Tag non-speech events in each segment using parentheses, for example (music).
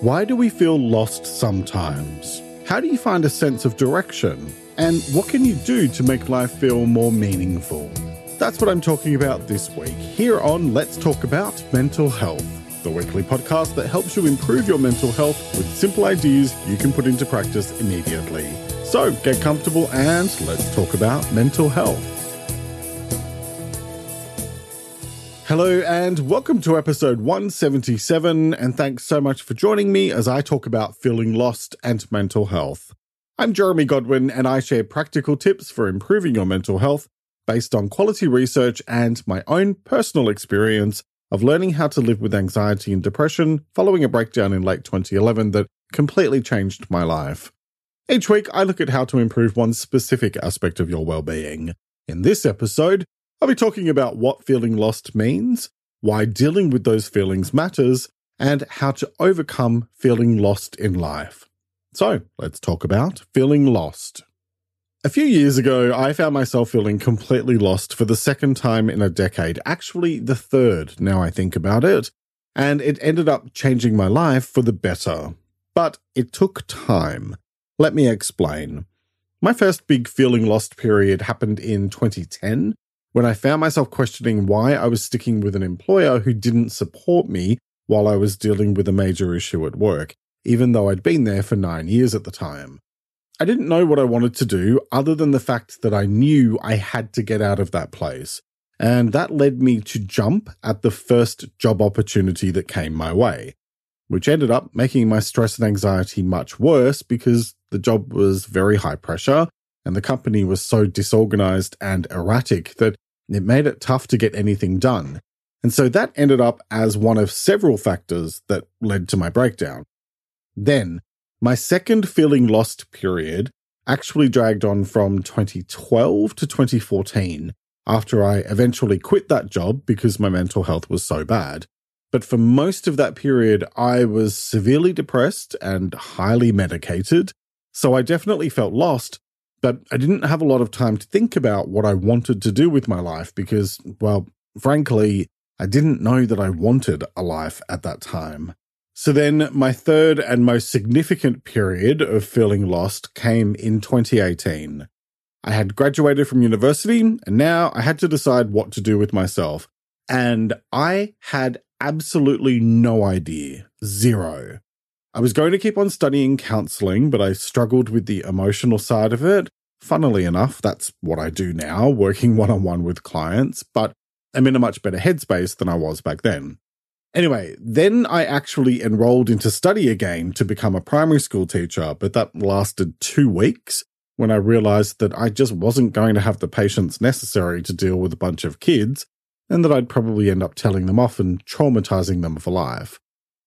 Why do we feel lost sometimes? How do you find a sense of direction? And what can you do to make life feel more meaningful? That's what I'm talking about this week here on Let's Talk About Mental Health, the weekly podcast that helps you improve your mental health with simple ideas you can put into practice immediately. So get comfortable and let's talk about mental health. Hello, and welcome to episode 177. And thanks so much for joining me as I talk about feeling lost and mental health. I'm Jeremy Godwin, and I share practical tips for improving your mental health based on quality research and my own personal experience of learning how to live with anxiety and depression following a breakdown in late 2011 that completely changed my life. Each week, I look at how to improve one specific aspect of your well being. In this episode, I'll be talking about what feeling lost means, why dealing with those feelings matters, and how to overcome feeling lost in life. So, let's talk about feeling lost. A few years ago, I found myself feeling completely lost for the second time in a decade, actually, the third, now I think about it, and it ended up changing my life for the better. But it took time. Let me explain. My first big feeling lost period happened in 2010 when I found myself questioning why I was sticking with an employer who didn't support me while I was dealing with a major issue at work, even though I'd been there for nine years at the time. I didn't know what I wanted to do other than the fact that I knew I had to get out of that place. And that led me to jump at the first job opportunity that came my way, which ended up making my stress and anxiety much worse because the job was very high pressure and the company was so disorganized and erratic that it made it tough to get anything done. And so that ended up as one of several factors that led to my breakdown. Then, my second feeling lost period actually dragged on from 2012 to 2014 after I eventually quit that job because my mental health was so bad. But for most of that period, I was severely depressed and highly medicated. So I definitely felt lost, but I didn't have a lot of time to think about what I wanted to do with my life because, well, frankly, I didn't know that I wanted a life at that time. So then my third and most significant period of feeling lost came in 2018. I had graduated from university and now I had to decide what to do with myself. And I had absolutely no idea. Zero. I was going to keep on studying counseling, but I struggled with the emotional side of it. Funnily enough, that's what I do now, working one on one with clients, but I'm in a much better headspace than I was back then. Anyway, then I actually enrolled into study again to become a primary school teacher, but that lasted two weeks when I realized that I just wasn't going to have the patience necessary to deal with a bunch of kids and that I'd probably end up telling them off and traumatizing them for life.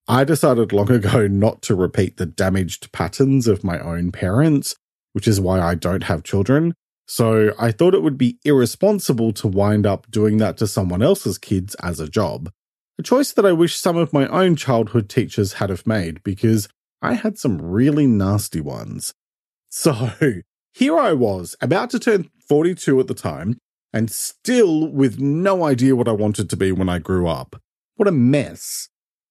I decided long (laughs) ago not to repeat the damaged patterns of my own parents, which is why I don't have children. So I thought it would be irresponsible to wind up doing that to someone else's kids as a job. A choice that I wish some of my own childhood teachers had have made because I had some really nasty ones. So (laughs) here I was, about to turn 42 at the time, and still with no idea what I wanted to be when I grew up. What a mess.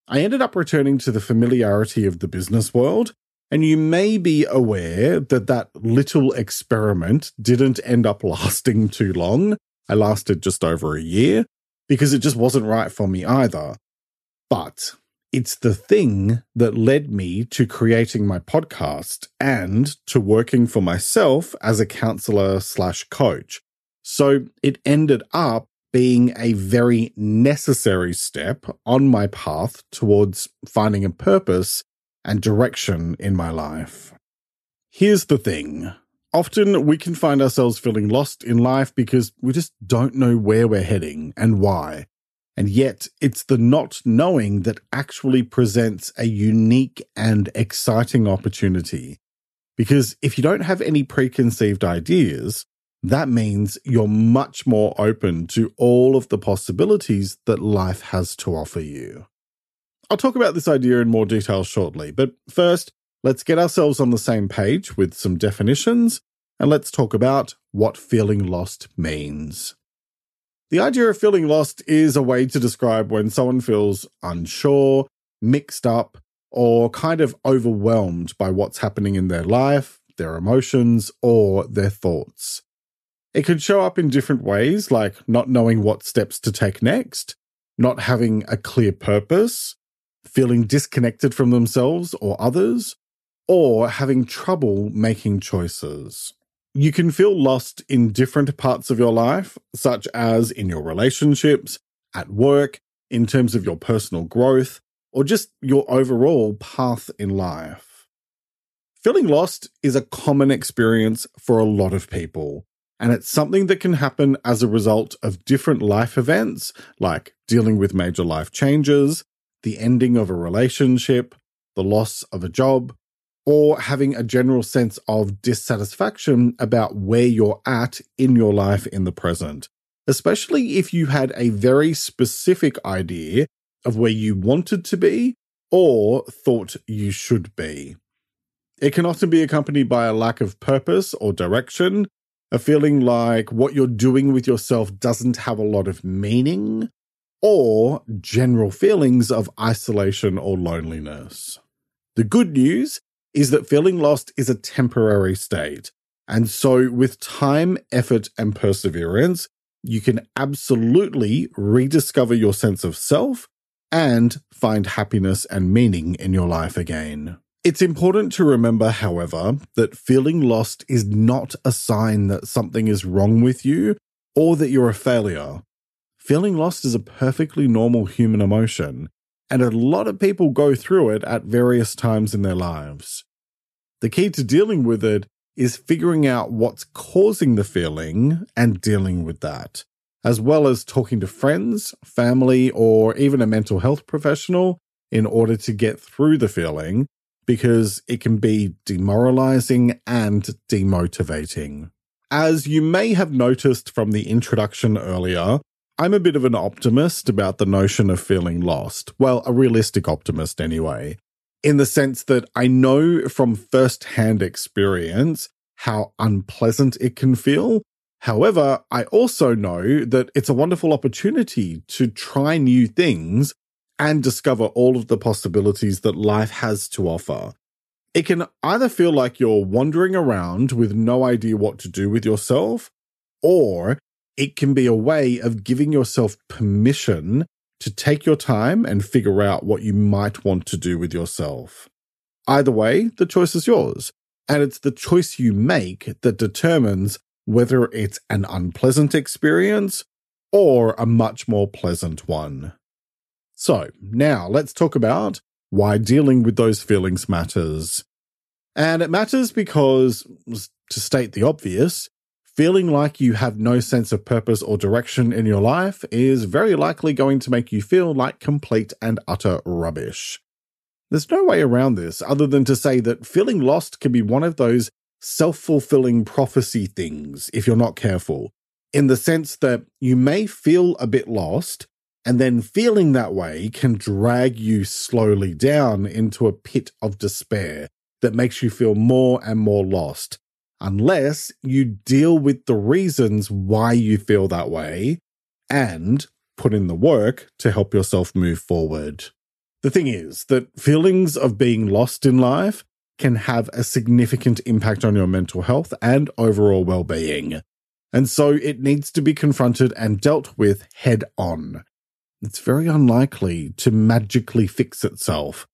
I ended up returning to the familiarity of the business world, and you may be aware that that little experiment didn't end up lasting too long. I lasted just over a year because it just wasn't right for me either. But it's the thing that led me to creating my podcast and to working for myself as a counselor slash coach. So it ended up being a very necessary step on my path towards finding a purpose and direction in my life. Here's the thing. Often we can find ourselves feeling lost in life because we just don't know where we're heading and why. And yet, it's the not knowing that actually presents a unique and exciting opportunity. Because if you don't have any preconceived ideas, that means you're much more open to all of the possibilities that life has to offer you. I'll talk about this idea in more detail shortly, but first, let's get ourselves on the same page with some definitions and let's talk about what feeling lost means. The idea of feeling lost is a way to describe when someone feels unsure, mixed up, or kind of overwhelmed by what's happening in their life, their emotions, or their thoughts. It can show up in different ways, like not knowing what steps to take next, not having a clear purpose, feeling disconnected from themselves or others, or having trouble making choices. You can feel lost in different parts of your life, such as in your relationships, at work, in terms of your personal growth, or just your overall path in life. Feeling lost is a common experience for a lot of people, and it's something that can happen as a result of different life events, like dealing with major life changes, the ending of a relationship, the loss of a job, or having a general sense of dissatisfaction about where you're at in your life in the present, especially if you had a very specific idea of where you wanted to be or thought you should be. It can often be accompanied by a lack of purpose or direction, a feeling like what you're doing with yourself doesn't have a lot of meaning, or general feelings of isolation or loneliness. The good news is that feeling lost is a temporary state. And so, with time, effort, and perseverance, you can absolutely rediscover your sense of self and find happiness and meaning in your life again. It's important to remember, however, that feeling lost is not a sign that something is wrong with you or that you're a failure. Feeling lost is a perfectly normal human emotion, and a lot of people go through it at various times in their lives. The key to dealing with it is figuring out what's causing the feeling and dealing with that, as well as talking to friends, family, or even a mental health professional in order to get through the feeling because it can be demoralizing and demotivating. As you may have noticed from the introduction earlier, I'm a bit of an optimist about the notion of feeling lost. Well, a realistic optimist anyway, in the sense that I know from firsthand experience how unpleasant it can feel. However, I also know that it's a wonderful opportunity to try new things and discover all of the possibilities that life has to offer. It can either feel like you're wandering around with no idea what to do with yourself, or it can be a way of giving yourself permission to take your time and figure out what you might want to do with yourself. Either way, the choice is yours, and it's the choice you make that determines whether it's an unpleasant experience or a much more pleasant one. So, now let's talk about why dealing with those feelings matters. And it matters because, to state the obvious, Feeling like you have no sense of purpose or direction in your life is very likely going to make you feel like complete and utter rubbish. There's no way around this other than to say that feeling lost can be one of those self fulfilling prophecy things if you're not careful, in the sense that you may feel a bit lost, and then feeling that way can drag you slowly down into a pit of despair that makes you feel more and more lost unless you deal with the reasons why you feel that way and put in the work to help yourself move forward. The thing is that feelings of being lost in life can have a significant impact on your mental health and overall well being. And so it needs to be confronted and dealt with head on. It's very unlikely to magically fix itself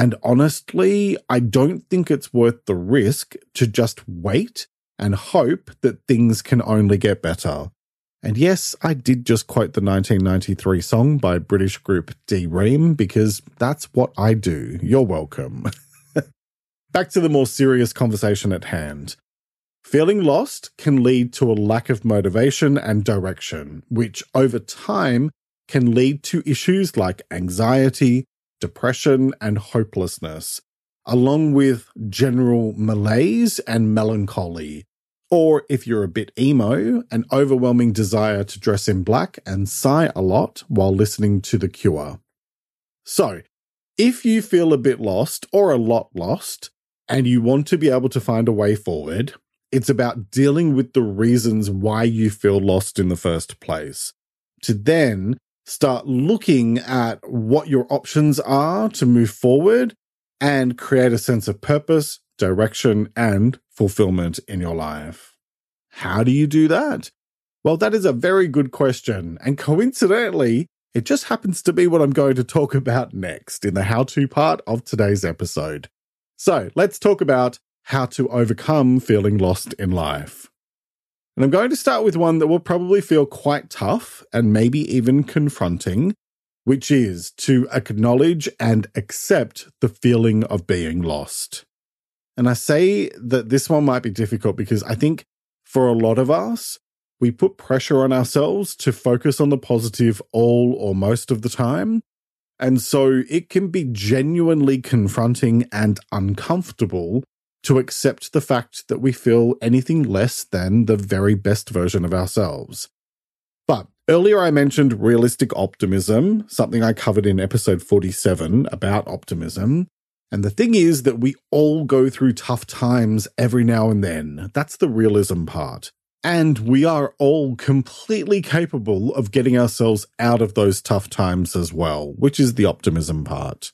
and honestly, I don't think it's worth the risk to just wait and hope that things can only get better. And yes, I did just quote the 1993 song by British group D-Ream because that's what I do. You're welcome. (laughs) Back to the more serious conversation at hand. Feeling lost can lead to a lack of motivation and direction, which over time can lead to issues like anxiety, depression, and hopelessness, along with general malaise and melancholy. Or if you're a bit emo, an overwhelming desire to dress in black and sigh a lot while listening to The Cure. So, if you feel a bit lost or a lot lost, and you want to be able to find a way forward, it's about dealing with the reasons why you feel lost in the first place. To then start looking at what your options are to move forward and create a sense of purpose, direction, and fulfillment in your life. How do you do that? Well, that is a very good question. And coincidentally, it just happens to be what I'm going to talk about next in the how to part of today's episode. So let's talk about how to overcome feeling lost in life. And I'm going to start with one that will probably feel quite tough and maybe even confronting, which is to acknowledge and accept the feeling of being lost. And I say that this one might be difficult because I think for a lot of us, we put pressure on ourselves to focus on the positive all or most of the time. And so it can be genuinely confronting and uncomfortable to accept the fact that we feel anything less than the very best version of ourselves. But earlier I mentioned realistic optimism, something I covered in episode 47 about optimism. And the thing is that we all go through tough times every now and then. That's the realism part. And we are all completely capable of getting ourselves out of those tough times as well, which is the optimism part.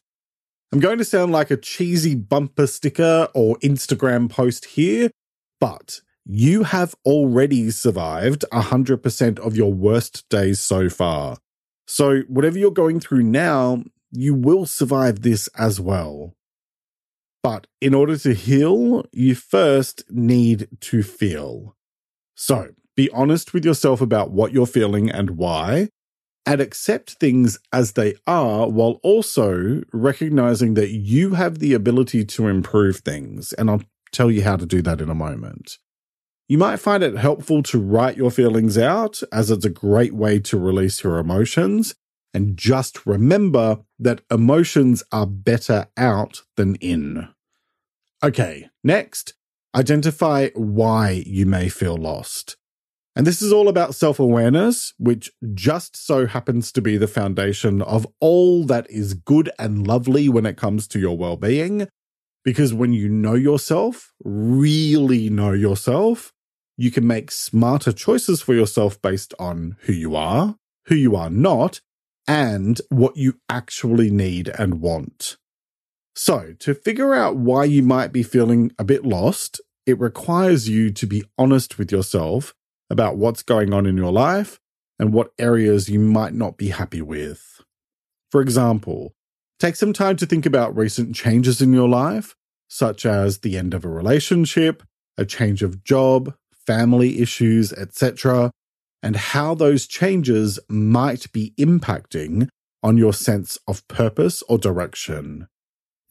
I'm going to sound like a cheesy bumper sticker or Instagram post here, but you have already survived 100% of your worst days so far. So, whatever you're going through now, you will survive this as well. But in order to heal, you first need to feel. So, be honest with yourself about what you're feeling and why, and accept things as they are while also recognizing that you have the ability to improve things. And I'll tell you how to do that in a moment. You might find it helpful to write your feelings out, as it's a great way to release your emotions. And just remember that emotions are better out than in. Okay, next, identify why you may feel lost. And this is all about self awareness, which just so happens to be the foundation of all that is good and lovely when it comes to your well being. Because when you know yourself, really know yourself, you can make smarter choices for yourself based on who you are, who you are not, and what you actually need and want. So, to figure out why you might be feeling a bit lost, it requires you to be honest with yourself about what's going on in your life and what areas you might not be happy with. For example, take some time to think about recent changes in your life, such as the end of a relationship, a change of job, family issues, etc., and how those changes might be impacting on your sense of purpose or direction.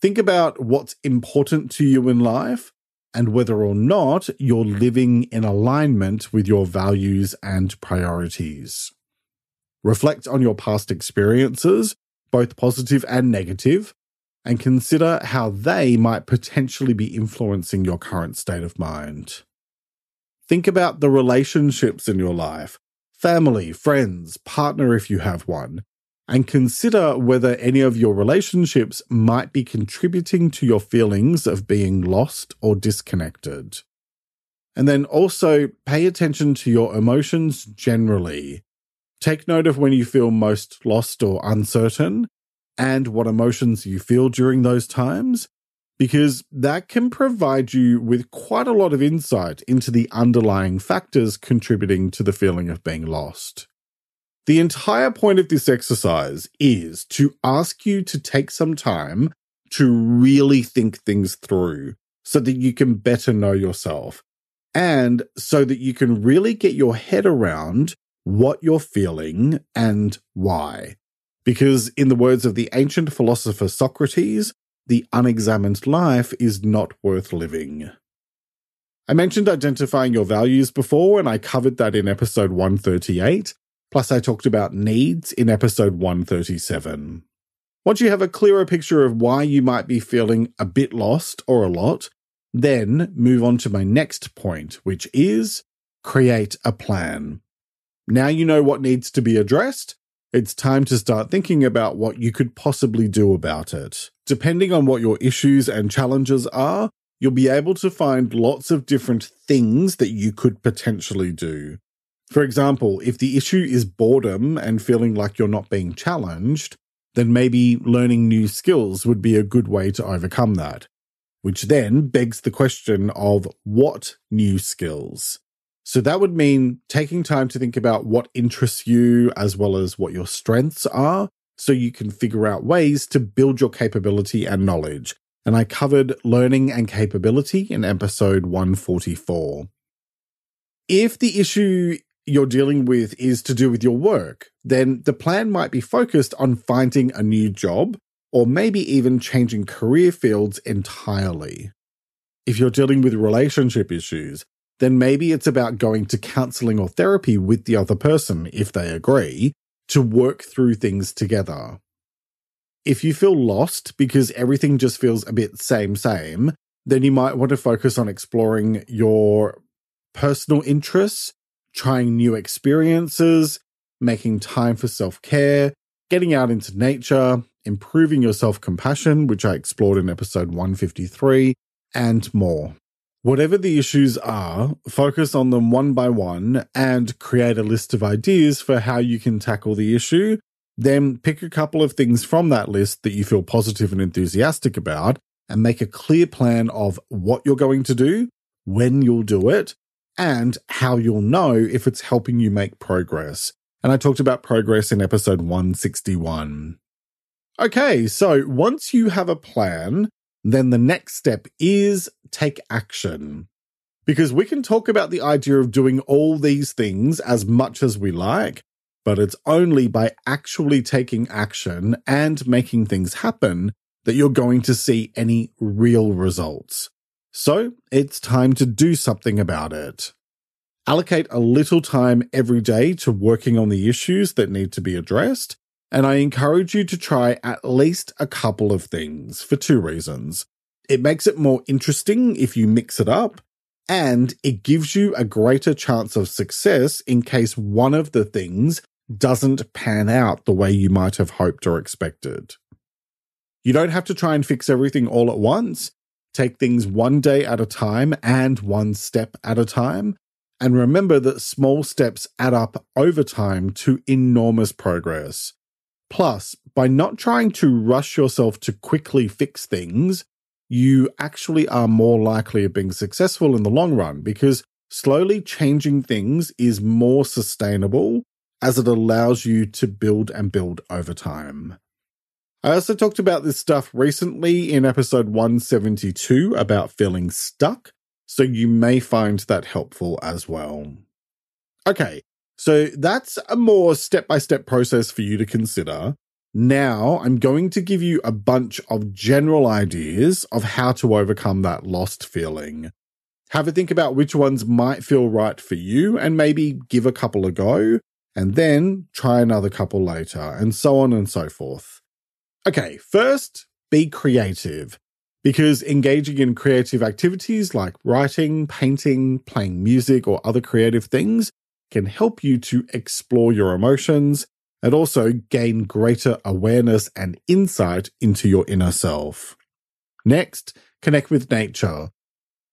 Think about what's important to you in life and whether or not you're living in alignment with your values and priorities. Reflect on your past experiences, both positive and negative, and consider how they might potentially be influencing your current state of mind. Think about the relationships in your life family, friends, partner if you have one, and consider whether any of your relationships might be contributing to your feelings of being lost or disconnected. And then also pay attention to your emotions generally. Take note of when you feel most lost or uncertain and what emotions you feel during those times, because that can provide you with quite a lot of insight into the underlying factors contributing to the feeling of being lost. The entire point of this exercise is to ask you to take some time to really think things through so that you can better know yourself and so that you can really get your head around what you're feeling and why. Because, in the words of the ancient philosopher Socrates, the unexamined life is not worth living. I mentioned identifying your values before, and I covered that in episode 138. Plus, I talked about needs in episode 137. Once you have a clearer picture of why you might be feeling a bit lost or a lot, then move on to my next point, which is create a plan. Now you know what needs to be addressed. It's time to start thinking about what you could possibly do about it. Depending on what your issues and challenges are, you'll be able to find lots of different things that you could potentially do. For example, if the issue is boredom and feeling like you're not being challenged, then maybe learning new skills would be a good way to overcome that. Which then begs the question of what new skills? So that would mean taking time to think about what interests you as well as what your strengths are so you can figure out ways to build your capability and knowledge. And I covered learning and capability in episode 144. If the issue you're dealing with is to do with your work, then the plan might be focused on finding a new job or maybe even changing career fields entirely. If you're dealing with relationship issues, then maybe it's about going to counseling or therapy with the other person, if they agree, to work through things together. If you feel lost because everything just feels a bit same, same, then you might want to focus on exploring your personal interests, trying new experiences, making time for self care, getting out into nature, improving your self compassion, which I explored in episode 153, and more. Whatever the issues are, focus on them one by one and create a list of ideas for how you can tackle the issue. Then pick a couple of things from that list that you feel positive and enthusiastic about and make a clear plan of what you're going to do, when you'll do it, and how you'll know if it's helping you make progress. And I talked about progress in episode 161. Okay, so once you have a plan, then the next step is take action. Because we can talk about the idea of doing all these things as much as we like, but it's only by actually taking action and making things happen that you're going to see any real results. So it's time to do something about it. Allocate a little time every day to working on the issues that need to be addressed and I encourage you to try at least a couple of things for two reasons. It makes it more interesting if you mix it up, and it gives you a greater chance of success in case one of the things doesn't pan out the way you might have hoped or expected. You don't have to try and fix everything all at once. Take things one day at a time and one step at a time. And remember that small steps add up over time to enormous progress. Plus, by not trying to rush yourself to quickly fix things, you actually are more likely of being successful in the long run because slowly changing things is more sustainable as it allows you to build and build over time. I also talked about this stuff recently in episode 172 about feeling stuck, so you may find that helpful as well. Okay, so that's a more step by step process for you to consider. Now I'm going to give you a bunch of general ideas of how to overcome that lost feeling. Have a think about which ones might feel right for you and maybe give a couple a go and then try another couple later and so on and so forth. Okay, first, be creative because engaging in creative activities like writing, painting, playing music, or other creative things can help you to explore your emotions and also gain greater awareness and insight into your inner self. Next, connect with nature.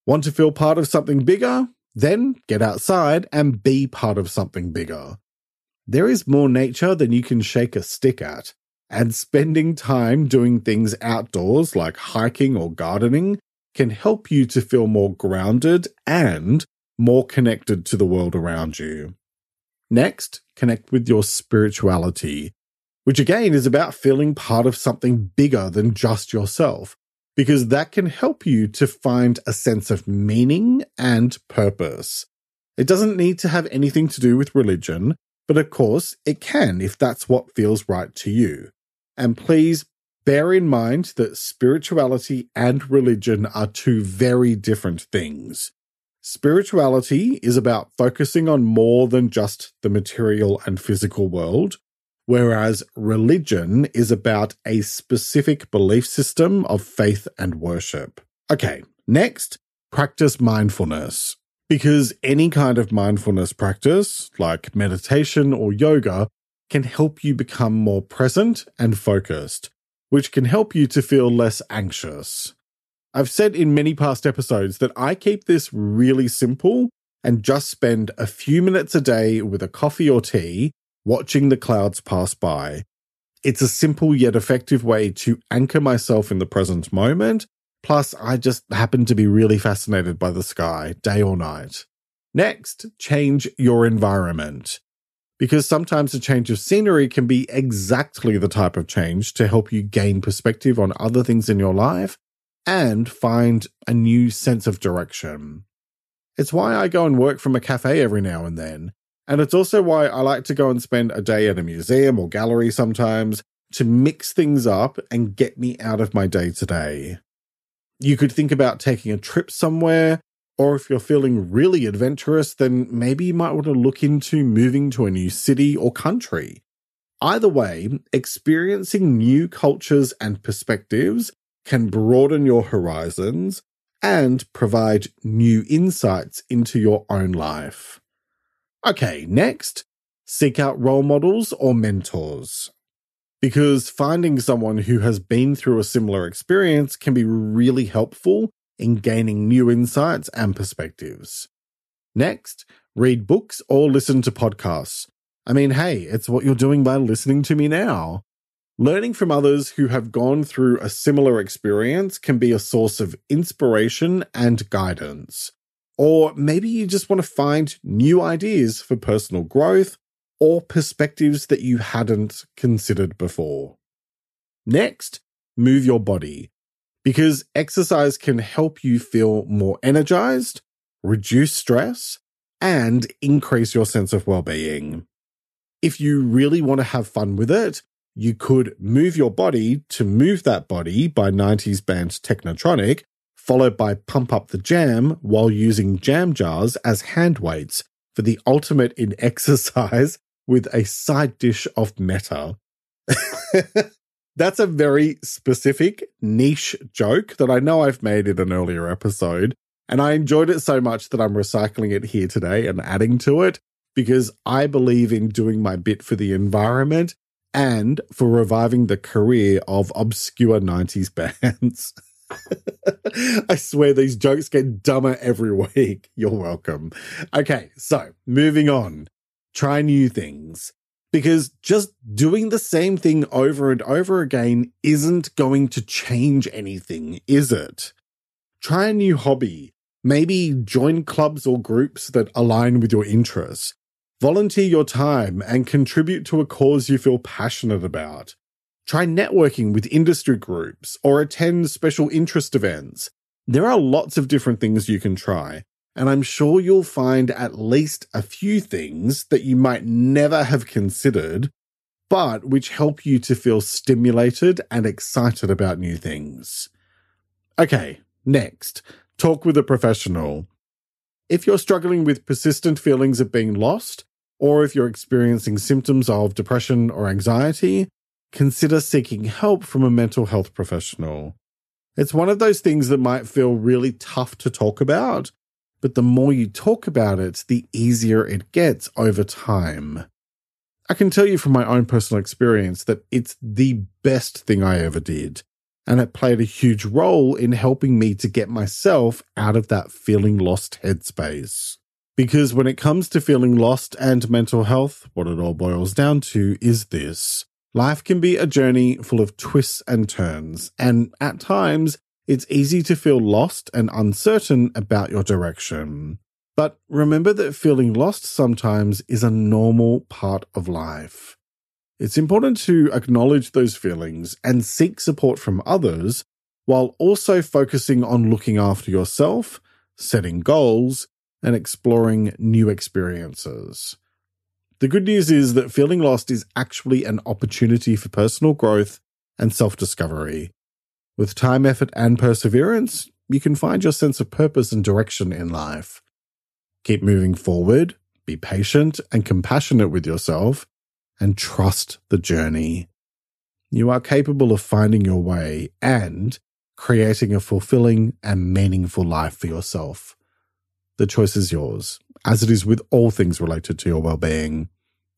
Want to feel part of something bigger? Then get outside and be part of something bigger. There is more nature than you can shake a stick at, and spending time doing things outdoors like hiking or gardening can help you to feel more grounded and more connected to the world around you. Next, connect with your spirituality, which again is about feeling part of something bigger than just yourself, because that can help you to find a sense of meaning and purpose. It doesn't need to have anything to do with religion, but of course it can if that's what feels right to you. And please bear in mind that spirituality and religion are two very different things. Spirituality is about focusing on more than just the material and physical world, whereas religion is about a specific belief system of faith and worship. Okay, next, practice mindfulness. Because any kind of mindfulness practice, like meditation or yoga, can help you become more present and focused, which can help you to feel less anxious. I've said in many past episodes that I keep this really simple and just spend a few minutes a day with a coffee or tea watching the clouds pass by. It's a simple yet effective way to anchor myself in the present moment. Plus, I just happen to be really fascinated by the sky, day or night. Next, change your environment. Because sometimes a change of scenery can be exactly the type of change to help you gain perspective on other things in your life and find a new sense of direction. It's why I go and work from a cafe every now and then. And it's also why I like to go and spend a day at a museum or gallery sometimes to mix things up and get me out of my day to day. You could think about taking a trip somewhere, or if you're feeling really adventurous, then maybe you might want to look into moving to a new city or country. Either way, experiencing new cultures and perspectives can broaden your horizons and provide new insights into your own life. Okay, next, seek out role models or mentors. Because finding someone who has been through a similar experience can be really helpful in gaining new insights and perspectives. Next, read books or listen to podcasts. I mean, hey, it's what you're doing by listening to me now. Learning from others who have gone through a similar experience can be a source of inspiration and guidance. Or maybe you just want to find new ideas for personal growth or perspectives that you hadn't considered before. Next, move your body because exercise can help you feel more energized, reduce stress, and increase your sense of well-being. If you really want to have fun with it, you could move your body to move that body by 90s band Technotronic, followed by Pump Up the Jam while using jam jars as hand weights for the ultimate in (laughs) exercise with a side dish of meta. (laughs) That's a very specific niche joke that I know I've made in an earlier episode. And I enjoyed it so much that I'm recycling it here today and adding to it because I believe in doing my bit for the environment and for reviving the career of obscure 90s (laughs) bands. I swear these jokes get dumber every week. You're welcome. Okay, so moving on. Try new things. Because just doing the same thing over and over again isn't going to change anything, is it? Try a new hobby. Maybe join clubs or groups that align with your interests. Volunteer your time and contribute to a cause you feel passionate about. Try networking with industry groups or attend special interest events. There are lots of different things you can try, and I'm sure you'll find at least a few things that you might never have considered, but which help you to feel stimulated and excited about new things. Okay, next, talk with a professional. If you're struggling with persistent feelings of being lost, or if you're experiencing symptoms of depression or anxiety, consider seeking help from a mental health professional. It's one of those things that might feel really tough to talk about, but the more you talk about it, the easier it gets over time. I can tell you from my own personal experience that it's the best thing I ever did, and it played a huge role in helping me to get myself out of that feeling lost headspace. Because when it comes to feeling lost and mental health, what it all boils down to is this. Life can be a journey full of twists and turns, and at times, it's easy to feel lost and uncertain about your direction. But remember that feeling lost sometimes is a normal part of life. It's important to acknowledge those feelings and seek support from others while also focusing on looking after yourself, setting goals, and exploring new experiences. The good news is that feeling lost is actually an opportunity for personal growth and self discovery. With time, effort, and perseverance, you can find your sense of purpose and direction in life. Keep moving forward, be patient and compassionate with yourself, and trust the journey. You are capable of finding your way and creating a fulfilling and meaningful life for yourself. The choice is yours, as it is with all things related to your well-being.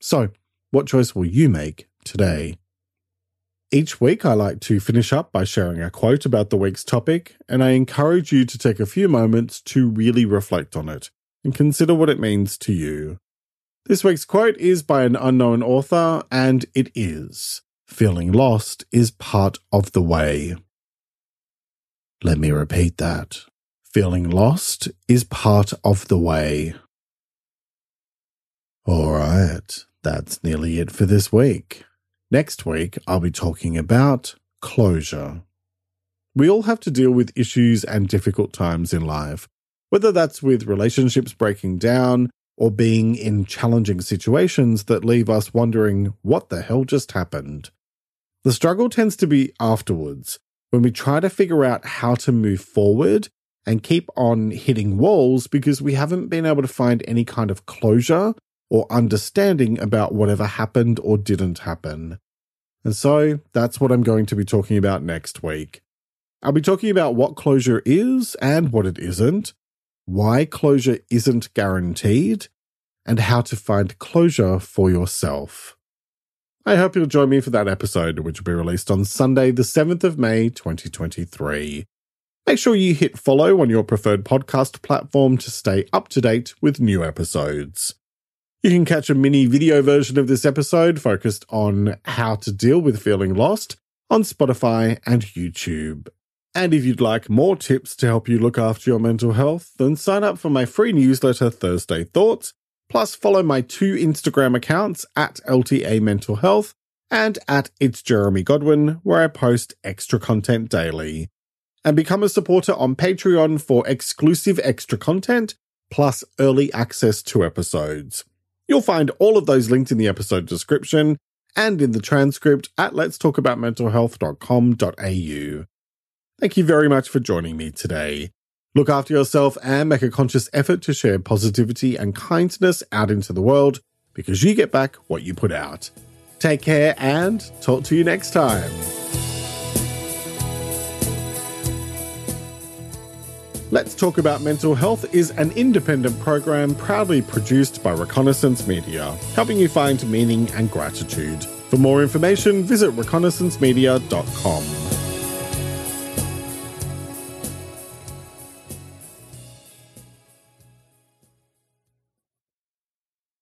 So, what choice will you make today? Each week, I like to finish up by sharing a quote about the week's topic, and I encourage you to take a few moments to really reflect on it and consider what it means to you. This week's quote is by an unknown author, and it is feeling lost is part of the way. Let me repeat that. Feeling lost is part of the way. All right, that's nearly it for this week. Next week, I'll be talking about closure. We all have to deal with issues and difficult times in life, whether that's with relationships breaking down or being in challenging situations that leave us wondering what the hell just happened. The struggle tends to be afterwards, when we try to figure out how to move forward and keep on hitting walls because we haven't been able to find any kind of closure or understanding about whatever happened or didn't happen. And so that's what I'm going to be talking about next week. I'll be talking about what closure is and what it isn't, why closure isn't guaranteed, and how to find closure for yourself. I hope you'll join me for that episode, which will be released on Sunday, the 7th of May, 2023. Make sure you hit follow on your preferred podcast platform to stay up to date with new episodes. You can catch a mini video version of this episode focused on how to deal with feeling lost on Spotify and YouTube. And if you'd like more tips to help you look after your mental health, then sign up for my free newsletter, Thursday Thoughts, plus follow my two Instagram accounts at LTA Mental Health and at It's Jeremy Godwin, where I post extra content daily. And become a supporter on Patreon for exclusive extra content, plus early access to episodes. You'll find all of those linked in the episode description and in the transcript at letstalkaboutmentalhealth.com.au. Thank you very much for joining me today. Look after yourself and make a conscious effort to share positivity and kindness out into the world because you get back what you put out. Take care and talk to you next time. Let's Talk About Mental Health is an independent program proudly produced by Reconnaissance Media, helping you find meaning and gratitude. For more information, visit reconnaissancemedia.com.